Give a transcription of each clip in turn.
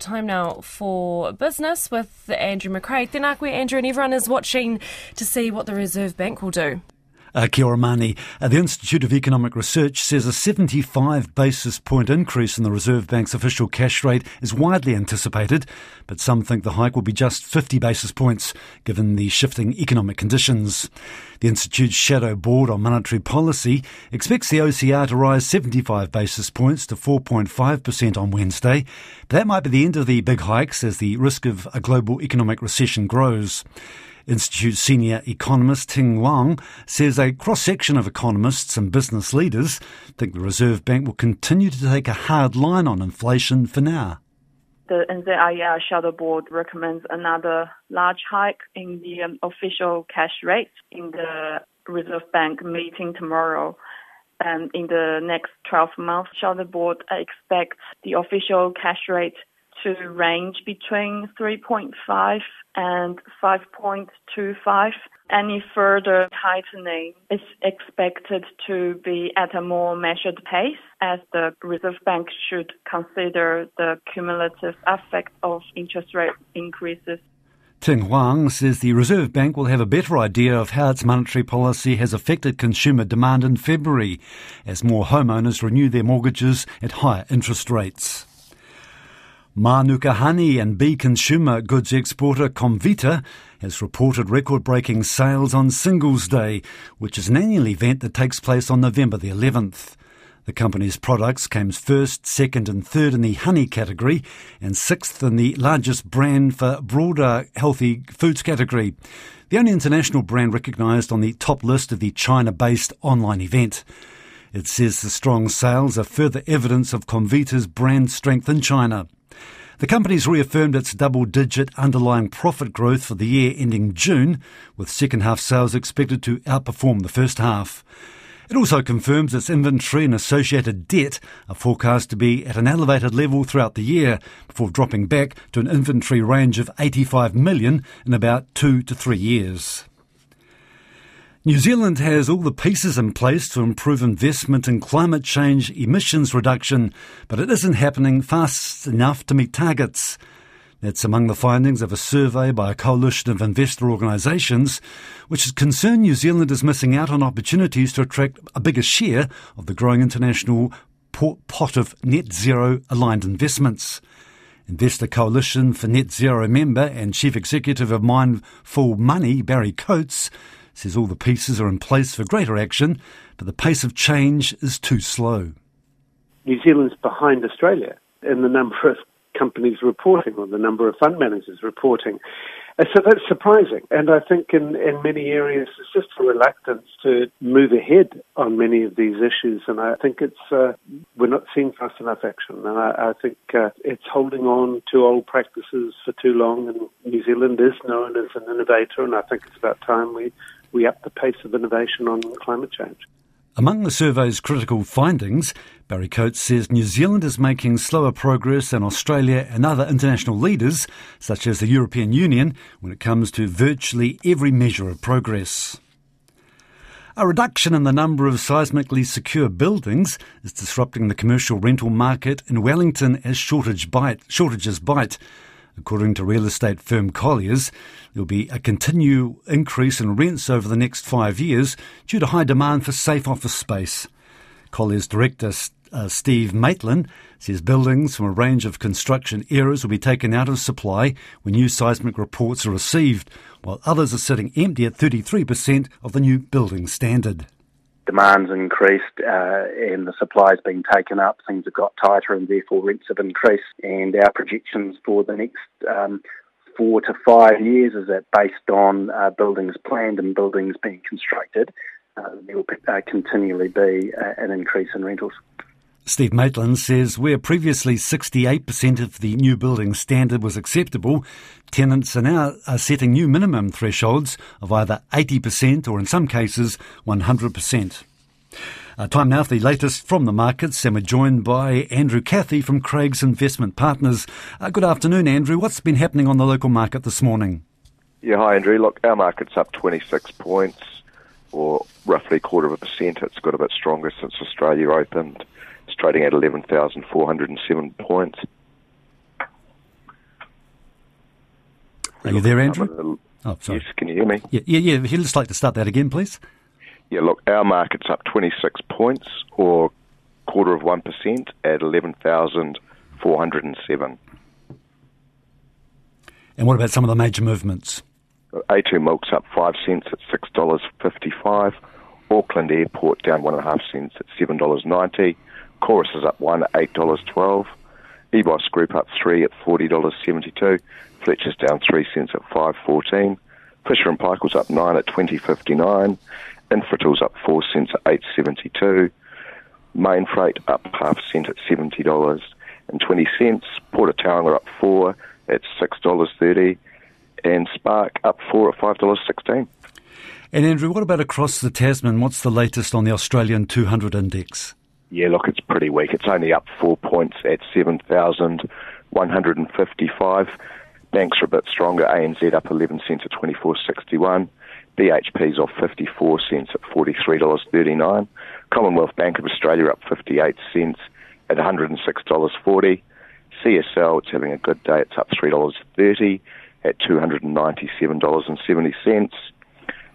Time now for business with Andrew McRae. Tēnā koe, Andrew, and everyone is watching to see what the Reserve Bank will do. Uh, kia. Uh, the Institute of Economic Research says a 75 basis point increase in the Reserve Bank's official cash rate is widely anticipated, but some think the hike will be just 50 basis points, given the shifting economic conditions. The Institute's Shadow Board on Monetary Policy expects the OCR to rise 75 basis points to 4.5% on Wednesday. But that might be the end of the big hikes as the risk of a global economic recession grows. Institute senior economist Ting Huang says a cross section of economists and business leaders think the Reserve Bank will continue to take a hard line on inflation for now. The NZIER Shadow Board recommends another large hike in the um, official cash rate in the Reserve Bank meeting tomorrow. And in the next 12 months, Shadow Board expects the official cash rate to range between 3.5 and 5.25. Any further tightening is expected to be at a more measured pace as the Reserve Bank should consider the cumulative effect of interest rate increases. Ting Huang says the Reserve Bank will have a better idea of how its monetary policy has affected consumer demand in February as more homeowners renew their mortgages at higher interest rates. Manuka honey and bee consumer goods exporter Comvita has reported record breaking sales on Singles Day, which is an annual event that takes place on November the 11th. The company's products came first, second, and third in the honey category, and sixth in the largest brand for broader healthy foods category. The only international brand recognised on the top list of the China based online event. It says the strong sales are further evidence of Comvita's brand strength in China. The company's reaffirmed its double digit underlying profit growth for the year ending June, with second half sales expected to outperform the first half. It also confirms its inventory and associated debt are forecast to be at an elevated level throughout the year before dropping back to an inventory range of 85 million in about two to three years. New Zealand has all the pieces in place to improve investment in climate change emissions reduction, but it isn't happening fast enough to meet targets. That's among the findings of a survey by a coalition of investor organisations, which is concerned New Zealand is missing out on opportunities to attract a bigger share of the growing international pot of net zero aligned investments. Investor Coalition for Net Zero member and Chief Executive of Mindful Money, Barry Coates, says all the pieces are in place for greater action, but the pace of change is too slow. New Zealand's behind Australia in the number of companies reporting or the number of fund managers reporting. So that's surprising. And I think in, in many areas it's just a reluctance to move ahead on many of these issues. And I think it's, uh, we're not seeing fast enough action. And I, I think uh, it's holding on to old practices for too long. And New Zealand is known as an innovator. And I think it's about time we we up the pace of innovation on climate change. Among the survey's critical findings, Barry Coates says New Zealand is making slower progress than Australia and other international leaders, such as the European Union, when it comes to virtually every measure of progress. A reduction in the number of seismically secure buildings is disrupting the commercial rental market in Wellington as shortage bite, shortages bite. According to real estate firm Colliers, there will be a continued increase in rents over the next five years due to high demand for safe office space. Colliers director uh, Steve Maitland says buildings from a range of construction eras will be taken out of supply when new seismic reports are received, while others are sitting empty at 33% of the new building standard demand's increased uh, and the supply's been taken up, things have got tighter and therefore rents have increased. And our projections for the next um, four to five years is that based on uh, buildings planned and buildings being constructed, uh, there will uh, continually be uh, an increase in rentals. Steve Maitland says where previously 68% of the new building standard was acceptable, tenants are now are setting new minimum thresholds of either 80% or in some cases 100%. Uh, time now for the latest from the markets, and we're joined by Andrew Cathy from Craigs Investment Partners. Uh, good afternoon, Andrew. What's been happening on the local market this morning? Yeah, hi, Andrew. Look, our market's up 26 points, or roughly a quarter of a percent. It's got a bit stronger since Australia opened. It's trading at 11,407 points. Are you there, Andrew? Oh, sorry. Yes, can you hear me? Yeah, yeah, yeah. He'd just like to start that again, please. Yeah, look, our market's up 26 points or quarter of 1% at 11,407. And what about some of the major movements? A2 Milk's up 5 cents at $6.55. Auckland Airport down 1.5 cents at $7.90. Chorus is up 1 at $8.12. EBOS Group up 3 at $40.72. Fletcher's down 3 cents at 5.14. Fisher and Paykel's up 9 at 20.59. Infratil's up 4 cents at 8.72. Mainfreight up half cent at $70 and 20 cents. Port of Tauranga up 4 at $6.30. And Spark up 4 at $5.16. And Andrew, what about across the Tasman? What's the latest on the Australian 200 index? Yeah, look, it's pretty weak. It's only up four points at 7,155. Banks are a bit stronger. ANZ up 11 cents at 24.61. BHP's off 54 cents at $43.39. Commonwealth Bank of Australia up 58 cents at $106.40. CSL, it's having a good day. It's up $3.30 at $297.70.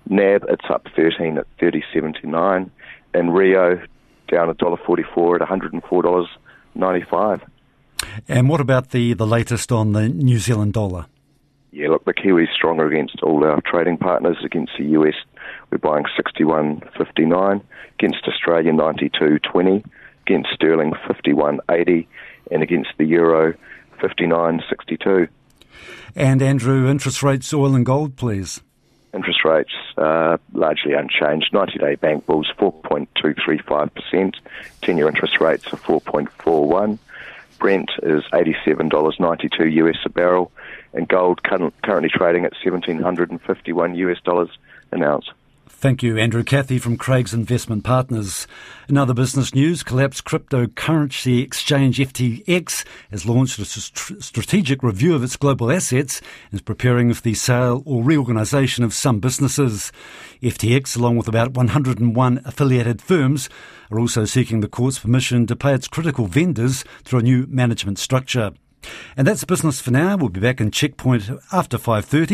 NAB, it's up 13 at 30.79. And Rio, down $1.44 at $104.95. And what about the, the latest on the New Zealand dollar? Yeah, look, the Kiwi's stronger against all our trading partners. Against the US, we're buying 61.59. Against Australia, 92.20. Against sterling, 51.80. And against the euro, 59.62. And Andrew, interest rates, oil and gold, please. Interest rates uh, largely unchanged. 90-day bank bills 4.235%. 10-year interest rates are 4.41. Brent is $87.92 US a barrel, and gold currently trading at 1751 US dollars an ounce. Thank you, Andrew Cathy from Craigs Investment Partners. In other business news, collapsed cryptocurrency exchange FTX has launched a strategic review of its global assets and is preparing for the sale or reorganisation of some businesses. FTX, along with about 101 affiliated firms, are also seeking the court's permission to pay its critical vendors through a new management structure. And that's business for now. We'll be back in Checkpoint after 5:30.